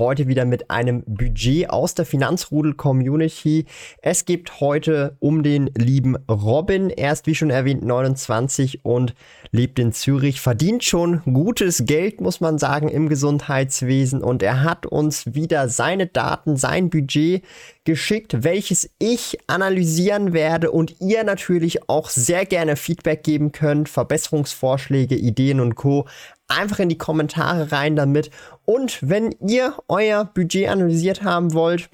heute wieder mit einem Budget aus der Finanzrudel-Community. Es geht heute um den lieben Robin. Er ist, wie schon erwähnt, 29 und lebt in Zürich, verdient schon gutes Geld, muss man sagen, im Gesundheitswesen. Und er hat uns wieder seine Daten, sein Budget geschickt, welches ich analysieren werde und ihr natürlich auch sehr gerne Feedback geben könnt, Verbesserungsvorschläge, Ideen und Co einfach in die Kommentare rein damit. Und wenn ihr euer Budget analysiert haben wollt,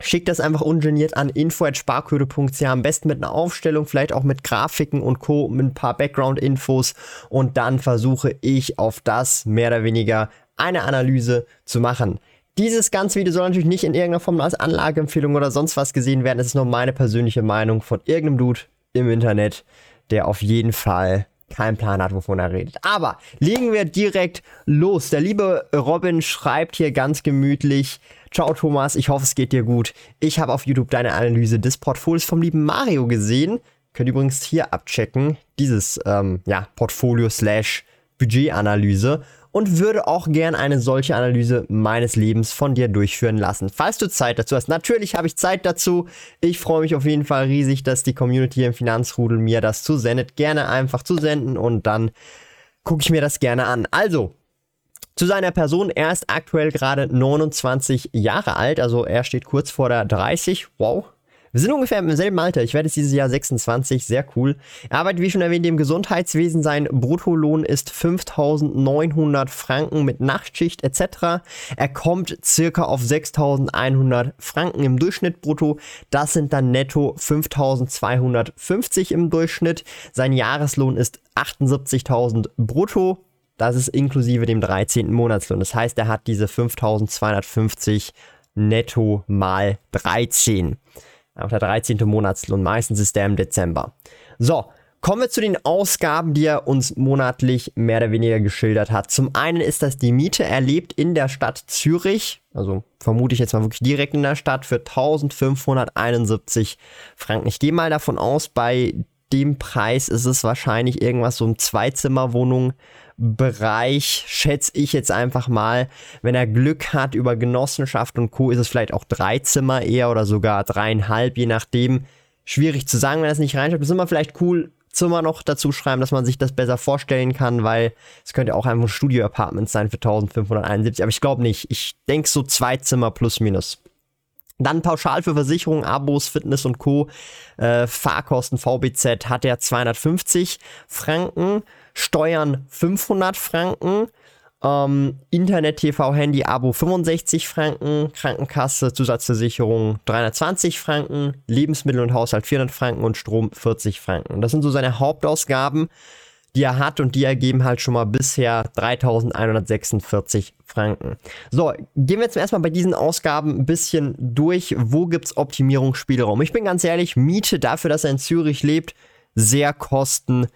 schickt das einfach ungeniert an info.sparquote.ch. Am besten mit einer Aufstellung, vielleicht auch mit Grafiken und Co., mit ein paar Background-Infos. Und dann versuche ich auf das mehr oder weniger eine Analyse zu machen. Dieses ganze Video soll natürlich nicht in irgendeiner Form als Anlageempfehlung oder sonst was gesehen werden. Es ist nur meine persönliche Meinung von irgendeinem Dude im Internet, der auf jeden Fall keinen Plan hat, wovon er redet. Aber legen wir direkt los. Der liebe Robin schreibt hier ganz gemütlich. Ciao Thomas, ich hoffe es geht dir gut. Ich habe auf YouTube deine Analyse des Portfolios vom lieben Mario gesehen. Könnt übrigens hier abchecken, dieses ähm, ja, Portfolio slash Budgetanalyse und würde auch gern eine solche Analyse meines Lebens von dir durchführen lassen. Falls du Zeit dazu hast. Natürlich habe ich Zeit dazu. Ich freue mich auf jeden Fall riesig, dass die Community im Finanzrudel mir das zusendet. Gerne einfach zusenden und dann gucke ich mir das gerne an. Also, zu seiner Person, er ist aktuell gerade 29 Jahre alt, also er steht kurz vor der 30. Wow, wir sind ungefähr im selben Alter. Ich werde jetzt dieses Jahr 26. Sehr cool. Er arbeitet, wie schon erwähnt, im Gesundheitswesen. Sein Bruttolohn ist 5900 Franken mit Nachtschicht etc. Er kommt circa auf 6100 Franken im Durchschnitt brutto. Das sind dann netto 5250 im Durchschnitt. Sein Jahreslohn ist 78.000 brutto. Das ist inklusive dem 13. Monatslohn. Das heißt, er hat diese 5250 netto mal 13. Auch der 13. Monatslohn. Meistens ist der im Dezember. So, kommen wir zu den Ausgaben, die er uns monatlich mehr oder weniger geschildert hat. Zum einen ist das die Miete. Er lebt in der Stadt Zürich. Also vermute ich jetzt mal wirklich direkt in der Stadt für 1571 Franken. Ich gehe mal davon aus, bei dem Preis ist es wahrscheinlich irgendwas so ein Zweizimmerwohnung Bereich, schätze ich jetzt einfach mal. Wenn er Glück hat über Genossenschaft und Co., ist es vielleicht auch drei Zimmer eher oder sogar dreieinhalb, je nachdem. Schwierig zu sagen, wenn er es nicht reinschreibt. Ist immer vielleicht cool, Zimmer noch dazu schreiben, dass man sich das besser vorstellen kann, weil es könnte auch einfach ein Studio-Apartment sein für 1571, aber ich glaube nicht. Ich denke so zwei Zimmer plus minus. Dann pauschal für Versicherungen, Abos, Fitness und Co. Äh, Fahrkosten VBZ hat er 250 Franken. Steuern 500 Franken, ähm, Internet, TV, Handy, Abo 65 Franken, Krankenkasse, Zusatzversicherung 320 Franken, Lebensmittel und Haushalt 400 Franken und Strom 40 Franken. Das sind so seine Hauptausgaben, die er hat und die ergeben halt schon mal bisher 3146 Franken. So, gehen wir jetzt erstmal bei diesen Ausgaben ein bisschen durch. Wo gibt es Optimierungsspielraum? Ich bin ganz ehrlich, Miete dafür, dass er in Zürich lebt, sehr kosten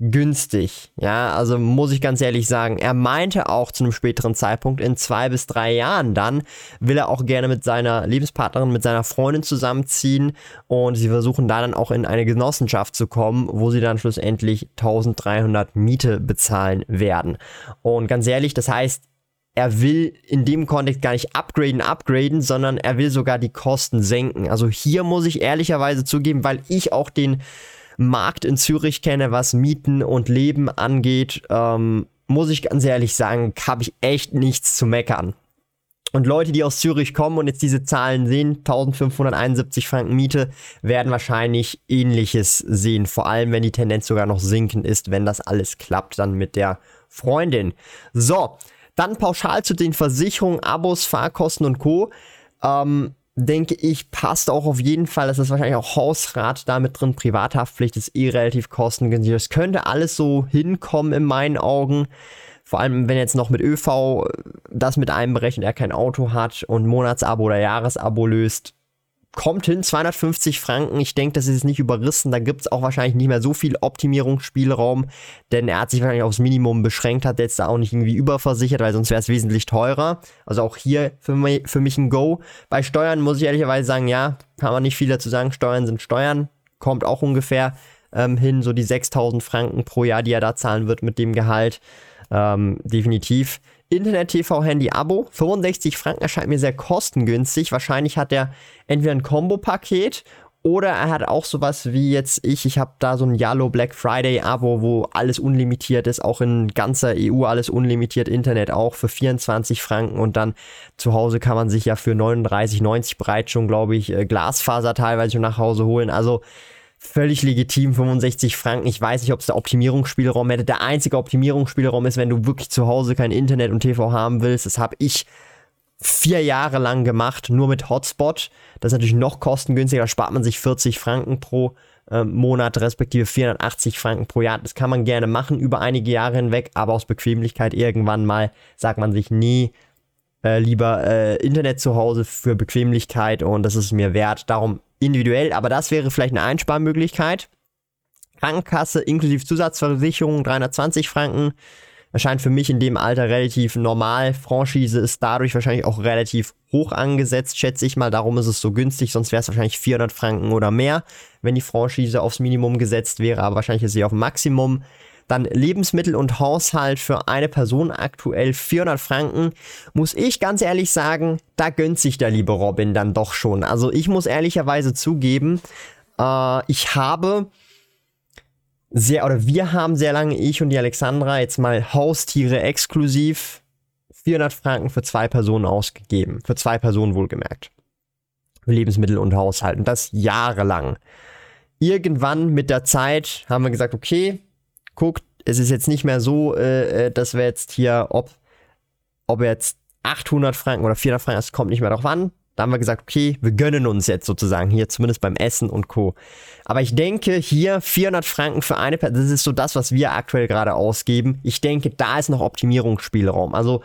günstig. Ja, also muss ich ganz ehrlich sagen, er meinte auch zu einem späteren Zeitpunkt, in zwei bis drei Jahren dann will er auch gerne mit seiner Lebenspartnerin, mit seiner Freundin zusammenziehen und sie versuchen da dann auch in eine Genossenschaft zu kommen, wo sie dann schlussendlich 1300 Miete bezahlen werden. Und ganz ehrlich, das heißt, er will in dem Kontext gar nicht upgraden, upgraden, sondern er will sogar die Kosten senken. Also hier muss ich ehrlicherweise zugeben, weil ich auch den Markt in Zürich kenne, was Mieten und Leben angeht, ähm, muss ich ganz ehrlich sagen, habe ich echt nichts zu meckern. Und Leute, die aus Zürich kommen und jetzt diese Zahlen sehen, 1571 Franken Miete, werden wahrscheinlich ähnliches sehen. Vor allem, wenn die Tendenz sogar noch sinken ist, wenn das alles klappt, dann mit der Freundin. So, dann pauschal zu den Versicherungen, Abos, Fahrkosten und Co. Ähm, denke ich, passt auch auf jeden Fall. Das ist wahrscheinlich auch Hausrat damit drin. Privathaftpflicht ist eh relativ kostengünstig. Das könnte alles so hinkommen in meinen Augen. Vor allem, wenn jetzt noch mit ÖV das mit einberechnet, er kein Auto hat und Monatsabo oder Jahresabo löst, kommt hin, 250 Franken. Ich denke, das ist nicht überrissen. Da gibt es auch wahrscheinlich nicht mehr so viel Optimierungsspielraum, denn er hat sich wahrscheinlich aufs Minimum beschränkt, hat jetzt da auch nicht irgendwie überversichert, weil sonst wäre es wesentlich teurer. Also auch hier für mich, für mich ein Go. Bei Steuern muss ich ehrlicherweise sagen, ja, kann man nicht viel dazu sagen. Steuern sind Steuern. Kommt auch ungefähr ähm, hin, so die 6000 Franken pro Jahr, die er da zahlen wird mit dem Gehalt. Ähm, definitiv. Internet-TV-Handy-Abo, 65 Franken erscheint mir sehr kostengünstig. Wahrscheinlich hat er entweder ein Kombo-Paket oder er hat auch sowas wie jetzt ich. Ich habe da so ein Yellow Black Friday Abo, wo alles unlimitiert ist, auch in ganzer EU alles unlimitiert, Internet auch für 24 Franken und dann zu Hause kann man sich ja für 39,90 bereits schon, glaube ich, äh, Glasfaser teilweise schon nach Hause holen. Also völlig legitim, 65 Franken. Ich weiß nicht, ob es da Optimierungsspielraum hätte. Der einzige Optimierungsspielraum ist, wenn du wirklich zu Hause kein Internet und TV haben willst. Das habe ich vier Jahre lang gemacht, nur mit Hotspot. Das ist natürlich noch kostengünstiger. Da spart man sich 40 Franken pro äh, Monat, respektive 480 Franken pro Jahr. Das kann man gerne machen über einige Jahre hinweg, aber aus Bequemlichkeit irgendwann mal sagt man sich, nie äh, lieber äh, Internet zu Hause für Bequemlichkeit und das ist mir wert. Darum individuell, aber das wäre vielleicht eine Einsparmöglichkeit. Krankenkasse inklusive Zusatzversicherung 320 Franken. Erscheint für mich in dem Alter relativ normal. Franchise ist dadurch wahrscheinlich auch relativ hoch angesetzt, schätze ich mal. Darum ist es so günstig. Sonst wäre es wahrscheinlich 400 Franken oder mehr, wenn die Franchise aufs Minimum gesetzt wäre. Aber wahrscheinlich ist sie auf Maximum. Dann Lebensmittel und Haushalt für eine Person aktuell 400 Franken. Muss ich ganz ehrlich sagen, da gönnt sich der liebe Robin dann doch schon. Also ich muss ehrlicherweise zugeben, äh, ich habe sehr, oder wir haben sehr lange, ich und die Alexandra, jetzt mal Haustiere exklusiv 400 Franken für zwei Personen ausgegeben. Für zwei Personen wohlgemerkt. Lebensmittel und Haushalt. Und das jahrelang. Irgendwann mit der Zeit haben wir gesagt, okay, guckt, es ist jetzt nicht mehr so, äh, äh dass wir jetzt hier, ob, ob jetzt 800 Franken oder 400 Franken, es kommt nicht mehr darauf an. Da haben wir gesagt, okay, wir gönnen uns jetzt sozusagen hier, zumindest beim Essen und Co. Aber ich denke, hier 400 Franken für eine Person, das ist so das, was wir aktuell gerade ausgeben. Ich denke, da ist noch Optimierungsspielraum. Also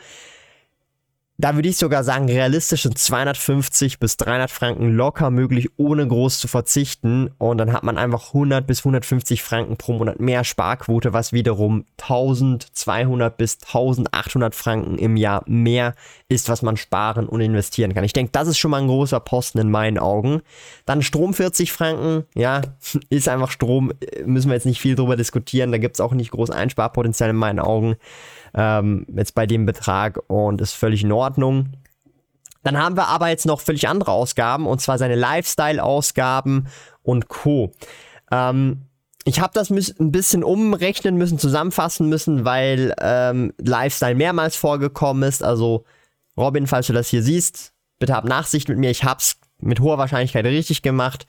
da würde ich sogar sagen, realistisch sind 250 bis 300 Franken locker möglich, ohne groß zu verzichten. Und dann hat man einfach 100 bis 150 Franken pro Monat mehr Sparquote, was wiederum 1200 bis 1800 Franken im Jahr mehr ist, was man sparen und investieren kann. Ich denke, das ist schon mal ein großer Posten in meinen Augen. Dann Strom 40 Franken, ja, ist einfach Strom, müssen wir jetzt nicht viel drüber diskutieren. Da gibt es auch nicht groß Einsparpotenzial in meinen Augen ähm, jetzt bei dem Betrag und ist völlig in Ordnung. Dann haben wir aber jetzt noch völlig andere Ausgaben und zwar seine Lifestyle-Ausgaben und Co. Ähm, ich habe das ein bisschen umrechnen müssen, zusammenfassen müssen, weil ähm, Lifestyle mehrmals vorgekommen ist. Also Robin, falls du das hier siehst, bitte hab Nachsicht mit mir. Ich hab's mit hoher Wahrscheinlichkeit richtig gemacht.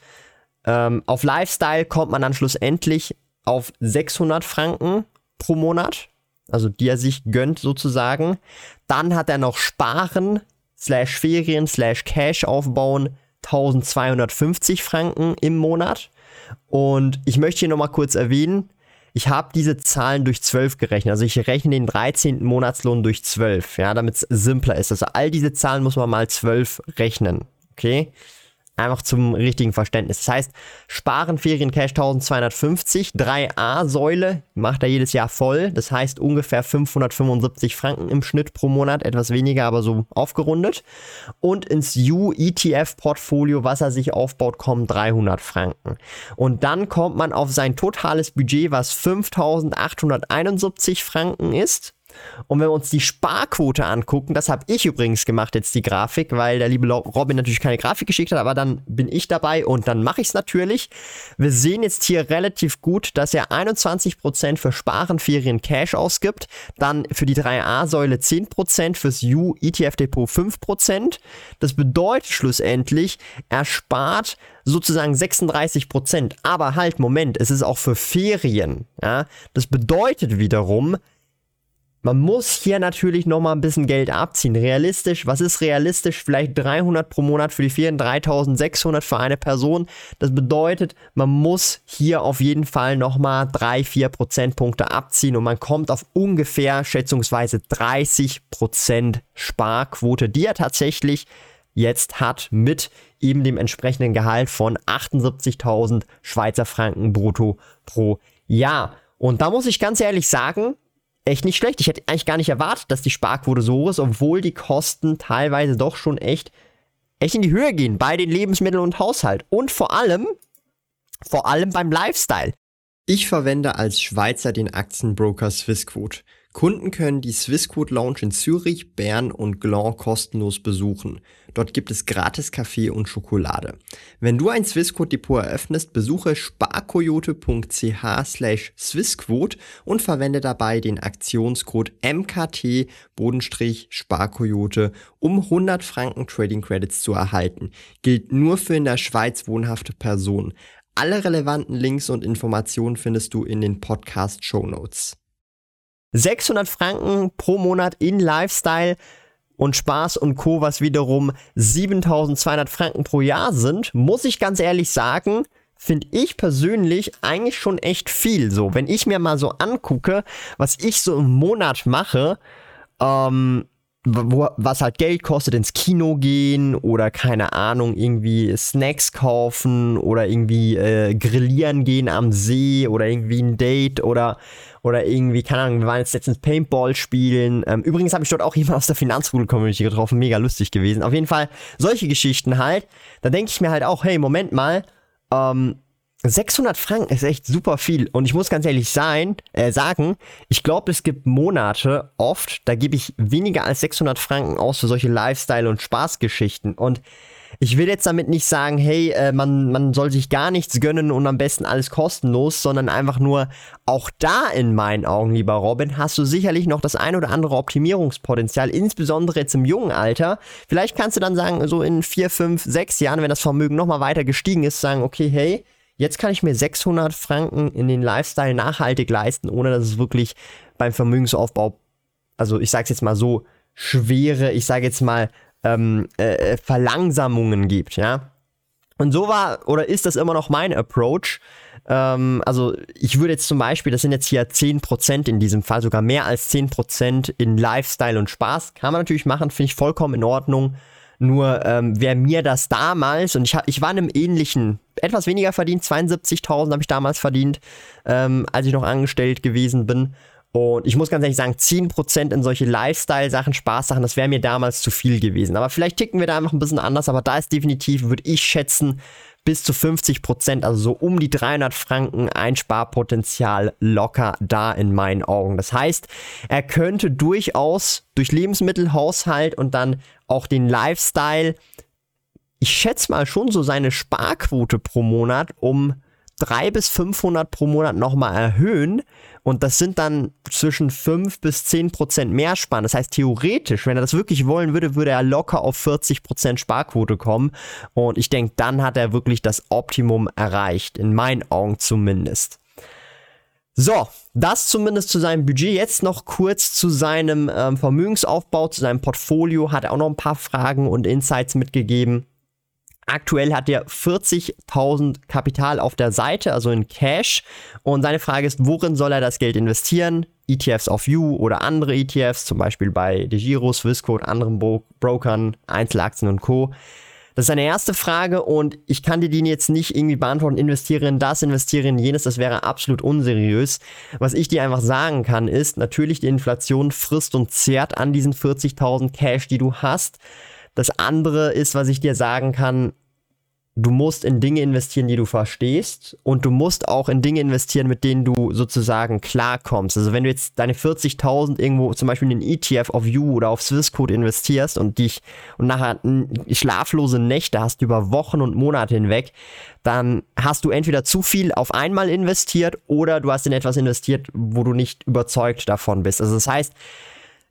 Ähm, auf Lifestyle kommt man dann schlussendlich auf 600 Franken pro Monat also die er sich gönnt sozusagen. Dann hat er noch Sparen, slash Ferien, slash Cash aufbauen, 1250 Franken im Monat. Und ich möchte hier nochmal kurz erwähnen, ich habe diese Zahlen durch 12 gerechnet. Also ich rechne den 13. Monatslohn durch 12, ja, damit es simpler ist. Also all diese Zahlen muss man mal 12 rechnen. Okay? Einfach zum richtigen Verständnis. Das heißt, sparen Ferien Cash 1250, 3a-Säule macht er jedes Jahr voll. Das heißt ungefähr 575 Franken im Schnitt pro Monat, etwas weniger, aber so aufgerundet. Und ins U-ETF-Portfolio, was er sich aufbaut, kommen 300 Franken. Und dann kommt man auf sein totales Budget, was 5871 Franken ist. Und wenn wir uns die Sparquote angucken, das habe ich übrigens gemacht jetzt die Grafik, weil der liebe Robin natürlich keine Grafik geschickt hat, aber dann bin ich dabei und dann mache ich es natürlich. Wir sehen jetzt hier relativ gut, dass er 21% für Sparen, Ferien, Cash ausgibt, dann für die 3a-Säule 10%, fürs U-ETF-Depot 5%. Das bedeutet schlussendlich, er spart sozusagen 36% Aber halt, Moment, es ist auch für Ferien. Ja? Das bedeutet wiederum, man muss hier natürlich nochmal ein bisschen Geld abziehen. Realistisch, was ist realistisch? Vielleicht 300 pro Monat für die Ferien, 3600 für eine Person. Das bedeutet, man muss hier auf jeden Fall nochmal 3, 4 Prozentpunkte abziehen und man kommt auf ungefähr schätzungsweise 30 Prozent Sparquote, die er tatsächlich jetzt hat mit eben dem entsprechenden Gehalt von 78.000 Schweizer Franken brutto pro Jahr. Und da muss ich ganz ehrlich sagen, echt nicht schlecht. Ich hätte eigentlich gar nicht erwartet, dass die Sparquote so ist, obwohl die Kosten teilweise doch schon echt, echt in die Höhe gehen bei den Lebensmitteln und Haushalt. Und vor allem, vor allem beim Lifestyle. Ich verwende als Schweizer den Aktienbroker Swissquote. Kunden können die Swissquote Lounge in Zürich, Bern und Gland kostenlos besuchen. Dort gibt es gratis Kaffee und Schokolade. Wenn du ein Swissquote Depot eröffnest, besuche sparkoyote.ch slash Swissquote und verwende dabei den Aktionscode MKT-Sparkoyote, um 100 Franken Trading Credits zu erhalten. Gilt nur für in der Schweiz wohnhafte Personen. Alle relevanten Links und Informationen findest du in den Podcast Show Notes. 600 Franken pro Monat in Lifestyle und Spaß und Co., was wiederum 7200 Franken pro Jahr sind, muss ich ganz ehrlich sagen, finde ich persönlich eigentlich schon echt viel. So, wenn ich mir mal so angucke, was ich so im Monat mache, ähm, wo, was halt Geld kostet, ins Kino gehen oder keine Ahnung, irgendwie Snacks kaufen oder irgendwie äh, grillieren gehen am See oder irgendwie ein Date oder, oder irgendwie, keine Ahnung, wir waren jetzt letztens Paintball spielen. Ähm, übrigens habe ich dort auch jemand aus der Finanzrudel-Community getroffen, mega lustig gewesen. Auf jeden Fall solche Geschichten halt. Da denke ich mir halt auch, hey, Moment mal, ähm, 600 Franken ist echt super viel. Und ich muss ganz ehrlich sein, äh, sagen, ich glaube, es gibt Monate oft, da gebe ich weniger als 600 Franken aus für solche Lifestyle- und Spaßgeschichten. Und ich will jetzt damit nicht sagen, hey, äh, man, man soll sich gar nichts gönnen und am besten alles kostenlos, sondern einfach nur, auch da in meinen Augen, lieber Robin, hast du sicherlich noch das ein oder andere Optimierungspotenzial, insbesondere jetzt im jungen Alter. Vielleicht kannst du dann sagen, so in vier, fünf, sechs Jahren, wenn das Vermögen nochmal weiter gestiegen ist, sagen, okay, hey, Jetzt kann ich mir 600 Franken in den Lifestyle nachhaltig leisten, ohne dass es wirklich beim Vermögensaufbau, also ich sage es jetzt mal so, schwere, ich sage jetzt mal, ähm, äh, äh, Verlangsamungen gibt, ja. Und so war oder ist das immer noch mein Approach. Ähm, also ich würde jetzt zum Beispiel, das sind jetzt hier 10% in diesem Fall, sogar mehr als 10% in Lifestyle und Spaß. Kann man natürlich machen, finde ich vollkommen in Ordnung. Nur ähm, wer mir das damals, und ich, ich war in einem ähnlichen, etwas weniger verdient, 72.000 habe ich damals verdient, ähm, als ich noch angestellt gewesen bin. Und ich muss ganz ehrlich sagen, 10% in solche Lifestyle-Sachen, Spaß-Sachen, das wäre mir damals zu viel gewesen. Aber vielleicht ticken wir da einfach ein bisschen anders, aber da ist definitiv, würde ich schätzen, bis zu 50 Prozent, also so um die 300 Franken Einsparpotenzial locker da in meinen Augen. Das heißt, er könnte durchaus durch Lebensmittelhaushalt und dann auch den Lifestyle, ich schätze mal schon so seine Sparquote pro Monat um 300 bis 500 pro Monat nochmal erhöhen. Und das sind dann zwischen 5 bis 10 Prozent mehr sparen. Das heißt, theoretisch, wenn er das wirklich wollen würde, würde er locker auf 40 Prozent Sparquote kommen. Und ich denke, dann hat er wirklich das Optimum erreicht. In meinen Augen zumindest. So, das zumindest zu seinem Budget. Jetzt noch kurz zu seinem ähm, Vermögensaufbau, zu seinem Portfolio. Hat er auch noch ein paar Fragen und Insights mitgegeben. Aktuell hat er 40.000 Kapital auf der Seite, also in Cash. Und seine Frage ist, worin soll er das Geld investieren? ETFs auf You oder andere ETFs, zum Beispiel bei DeGiro, Swissquote, anderen Bro Brokern, Einzelaktien und Co. Das ist seine erste Frage und ich kann dir die jetzt nicht irgendwie beantworten, investiere in das, investiere in jenes, das wäre absolut unseriös. Was ich dir einfach sagen kann, ist, natürlich die Inflation frisst und zehrt an diesen 40.000 Cash, die du hast. Das andere ist, was ich dir sagen kann, du musst in Dinge investieren, die du verstehst und du musst auch in Dinge investieren, mit denen du sozusagen klarkommst. Also wenn du jetzt deine 40.000 irgendwo zum Beispiel in den ETF auf You oder auf Swissquote investierst und dich und nachher schlaflose Nächte hast über Wochen und Monate hinweg, dann hast du entweder zu viel auf einmal investiert oder du hast in etwas investiert, wo du nicht überzeugt davon bist. Also das heißt,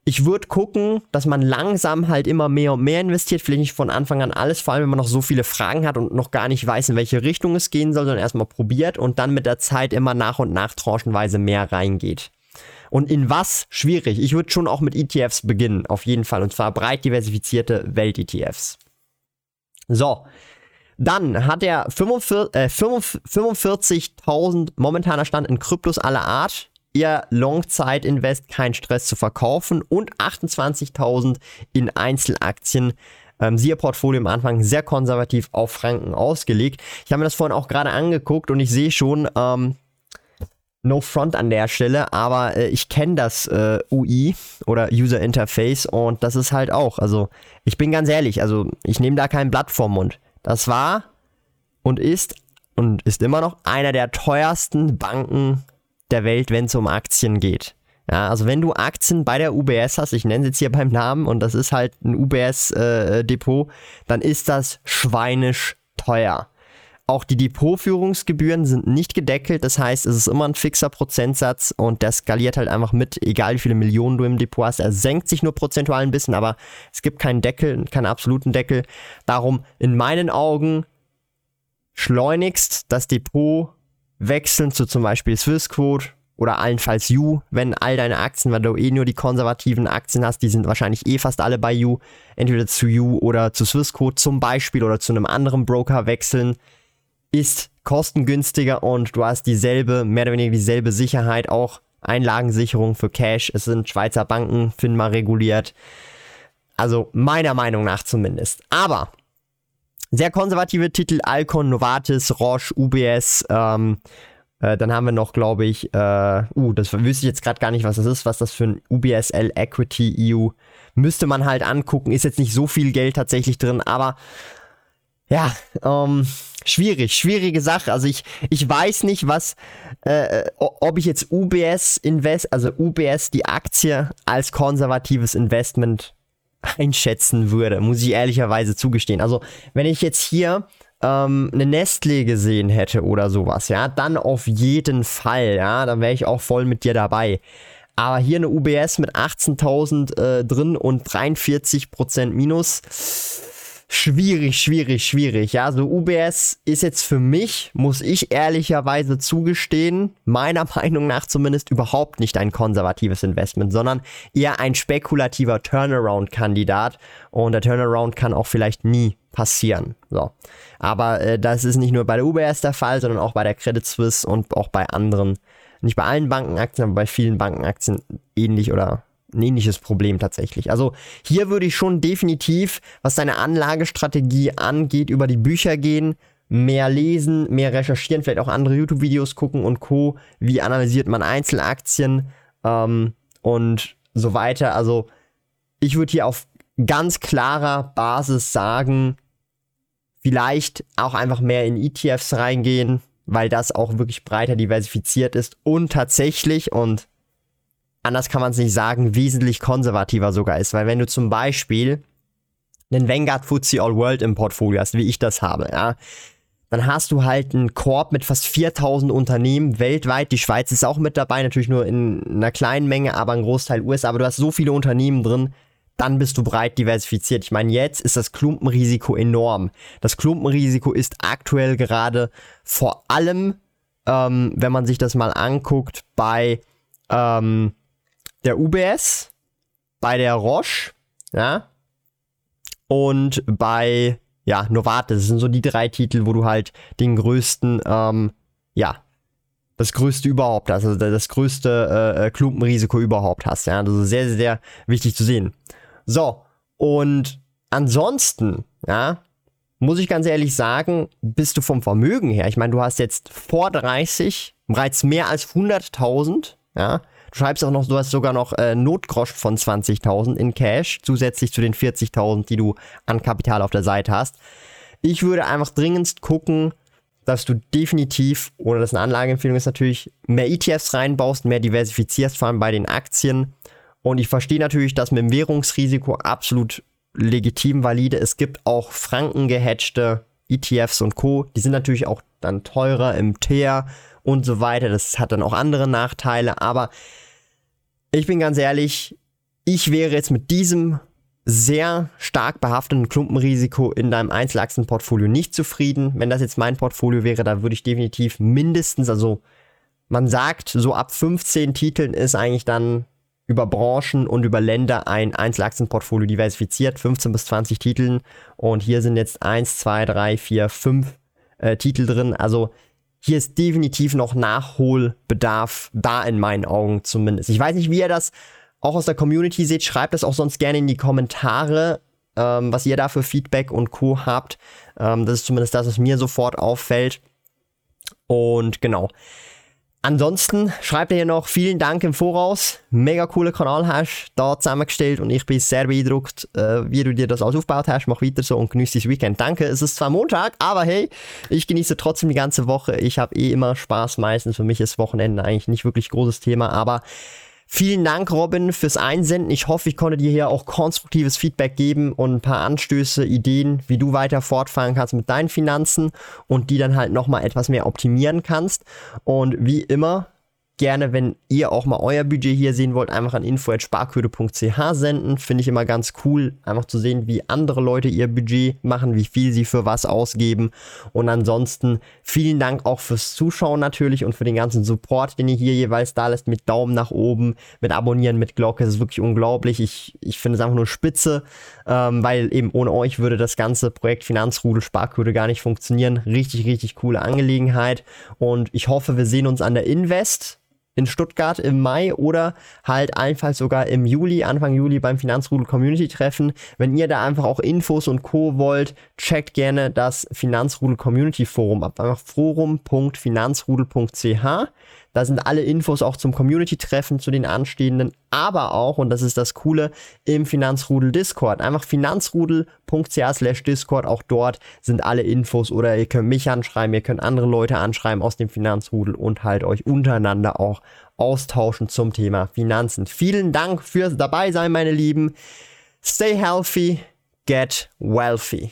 ich würde gucken, dass man langsam halt immer mehr und mehr investiert, vielleicht nicht von Anfang an alles, vor allem wenn man noch so viele Fragen hat und noch gar nicht weiß, in welche Richtung es gehen soll, sondern erstmal probiert und dann mit der Zeit immer nach und nach tranchenweise mehr reingeht. Und in was? Schwierig. Ich würde schon auch mit ETFs beginnen, auf jeden Fall. Und zwar breit diversifizierte Welt-ETFs. So. Dann hat er 45.000 äh, 45 momentaner Stand in Kryptos aller Art. Ihr Long-Zeit-Invest kein Stress zu verkaufen und 28.000 in Einzelaktien. Ähm, siehe Portfolio am Anfang sehr konservativ auf Franken ausgelegt. Ich habe mir das vorhin auch gerade angeguckt und ich sehe schon, ähm, No Front an der Stelle, aber äh, ich kenne das äh, UI oder User Interface und das ist halt auch, also ich bin ganz ehrlich, also ich nehme da kein Blatt vom Mund. Das war und ist und ist immer noch einer der teuersten Banken der Welt, wenn es um Aktien geht. Ja, also wenn du Aktien bei der UBS hast, ich nenne es jetzt hier beim Namen und das ist halt ein UBS-Depot, äh, dann ist das schweinisch teuer. Auch die Depotführungsgebühren sind nicht gedeckelt, das heißt, es ist immer ein fixer Prozentsatz und der skaliert halt einfach mit, egal wie viele Millionen du im Depot hast. Er senkt sich nur prozentual ein bisschen, aber es gibt keinen Deckel, keinen absoluten Deckel. Darum in meinen Augen schleunigst das Depot wechseln zu zum Beispiel Swissquote oder allenfalls You, wenn all deine Aktien, weil du eh nur die konservativen Aktien hast, die sind wahrscheinlich eh fast alle bei You, entweder zu You oder zu Swissquote zum Beispiel oder zu einem anderen Broker wechseln ist kostengünstiger und du hast dieselbe, mehr oder weniger dieselbe Sicherheit, auch Einlagensicherung für Cash. Es sind Schweizer Banken, FINMA reguliert. Also meiner Meinung nach zumindest. Aber sehr konservative Titel, Alcon, Novartis, Roche, UBS, ähm, äh, dann haben wir noch, glaube ich, äh, uh, das wüsste ich jetzt gerade gar nicht, was das ist, was das für ein UBSL Equity EU. Müsste man halt angucken, ist jetzt nicht so viel Geld tatsächlich drin, aber ja, ähm, schwierig, schwierige Sache. Also ich, ich weiß nicht, was, äh, ob ich jetzt UBS Invest, also UBS die Aktie als konservatives Investment einschätzen würde, muss ich ehrlicherweise zugestehen. Also wenn ich jetzt hier ähm, eine Nestle gesehen hätte oder sowas, ja, dann auf jeden Fall, ja, dann wäre ich auch voll mit dir dabei. Aber hier eine UBS mit 18.000 äh, drin und 43% Minus schwierig, schwierig, schwierig. Ja, so UBS ist jetzt für mich, muss ich ehrlicherweise zugestehen, meiner Meinung nach zumindest überhaupt nicht ein konservatives Investment, sondern eher ein spekulativer Turnaround-Kandidat. Und der Turnaround kann auch vielleicht nie passieren. So. Aber äh, das ist nicht nur bei der UBS der Fall, sondern auch bei der Credit Suisse und auch bei anderen, nicht bei allen Bankenaktien, aber bei vielen Bankenaktien ähnlich oder ein ähnliches Problem tatsächlich. Also hier würde ich schon definitiv, was deine Anlagestrategie angeht, über die Bücher gehen, mehr lesen, mehr recherchieren, vielleicht auch andere YouTube-Videos gucken und Co. Wie analysiert man Einzelaktien ähm, und so weiter. Also ich würde hier auf ganz klarer Basis sagen, vielleicht auch einfach mehr in ETFs reingehen, weil das auch wirklich breiter diversifiziert ist und tatsächlich, und anders kann man es nicht sagen, wesentlich konservativer sogar ist. Weil wenn du zum Beispiel einen Vanguard FTSE All World im Portfolio hast, wie ich das habe, ja, dann hast du halt einen Korb mit fast 4000 Unternehmen weltweit. Die Schweiz ist auch mit dabei, natürlich nur in einer kleinen Menge, aber ein Großteil US. Aber du hast so viele Unternehmen drin, dann bist du breit diversifiziert. Ich meine, jetzt ist das Klumpenrisiko enorm. Das Klumpenrisiko ist aktuell gerade vor allem, ähm, wenn man sich das mal anguckt, bei ähm, der UBS, bei der Roche, ja, und bei, ja, Novartis. Das sind so die drei Titel, wo du halt den größten, ähm, ja, das größte überhaupt, also das größte äh, Klumpenrisiko überhaupt hast, ja. Das ist sehr, sehr, sehr wichtig zu sehen. So, und ansonsten, ja, muss ich ganz ehrlich sagen, bist du vom Vermögen her, ich meine, du hast jetzt vor 30 bereits mehr als 100.000, ja, Du schreibst auch noch, du hast sogar noch äh, Notgrosch von 20.000 in Cash, zusätzlich zu den 40.000, die du an Kapital auf der Seite hast. Ich würde einfach dringendst gucken, dass du definitiv, ohne dass eine Anlageempfehlung ist natürlich, mehr ETFs reinbaust, mehr diversifizierst, vor allem bei den Aktien. Und ich verstehe natürlich das mit dem Währungsrisiko absolut legitim valide. Es gibt auch frankengehatchte ETFs und Co. Die sind natürlich auch dann teurer im Teer und so weiter. Das hat dann auch andere Nachteile, aber ich bin ganz ehrlich, ich wäre jetzt mit diesem sehr stark behafteten Klumpenrisiko in deinem Einzelaktienportfolio nicht zufrieden. Wenn das jetzt mein Portfolio wäre, da würde ich definitiv mindestens, also man sagt, so ab 15 Titeln ist eigentlich dann über Branchen und über Länder ein Einzelaktienportfolio diversifiziert, 15 bis 20 Titeln. Und hier sind jetzt 1, 2, 3, 4, 5 äh, Titel drin. Also hier ist definitiv noch Nachholbedarf da in meinen Augen zumindest. Ich weiß nicht, wie ihr das auch aus der Community seht. Schreibt das auch sonst gerne in die Kommentare, ähm, was ihr da für Feedback und Co. habt. Ähm, das ist zumindest das, was mir sofort auffällt. Und genau. Ansonsten schreibt hier noch vielen Dank im Voraus. Mega coole Kanal hast da zusammengestellt und ich bin sehr beeindruckt, äh, wie du dir das alles aufgebaut hast. Mach weiter so und genieße das Weekend. Danke, es ist zwar Montag, aber hey, ich genieße trotzdem die ganze Woche. Ich habe eh immer Spaß meistens. Für mich ist Wochenende eigentlich nicht wirklich großes Thema, aber Vielen Dank, Robin, fürs Einsenden. Ich hoffe, ich konnte dir hier auch konstruktives Feedback geben und ein paar Anstöße, Ideen, wie du weiter fortfahren kannst mit deinen Finanzen und die dann halt nochmal etwas mehr optimieren kannst. Und wie immer, gerne, wenn ihr auch mal euer Budget hier sehen wollt, einfach an info.sparquote.ch senden. Finde ich immer ganz cool, einfach zu sehen, wie andere Leute ihr Budget machen, wie viel sie für was ausgeben. Und ansonsten vielen Dank auch fürs Zuschauen natürlich und für den ganzen Support, den ihr hier jeweils da lässt, mit Daumen nach oben, mit Abonnieren, mit Glocke. Es ist wirklich unglaublich. Ich, ich finde es einfach nur spitze, ähm, weil eben ohne euch würde das ganze Projekt Finanzrudel Sparquote gar nicht funktionieren. Richtig, richtig coole Angelegenheit. Und ich hoffe, wir sehen uns an der Invest in Stuttgart im Mai oder halt einfach sogar im Juli, Anfang Juli beim Finanzrudel Community Treffen. Wenn ihr da einfach auch Infos und Co. wollt, checkt gerne das Finanzrudel Community Forum ab. Einfach forum.finanzrudel.ch. Da sind alle Infos auch zum Community-Treffen, zu den anstehenden, aber auch, und das ist das Coole, im Finanzrudel Discord. Einfach finanzrudel.ch slash Discord, auch dort sind alle Infos oder ihr könnt mich anschreiben, ihr könnt andere Leute anschreiben aus dem Finanzrudel und halt euch untereinander auch austauschen zum Thema Finanzen. Vielen Dank fürs dabei sein, meine Lieben. Stay healthy, get wealthy.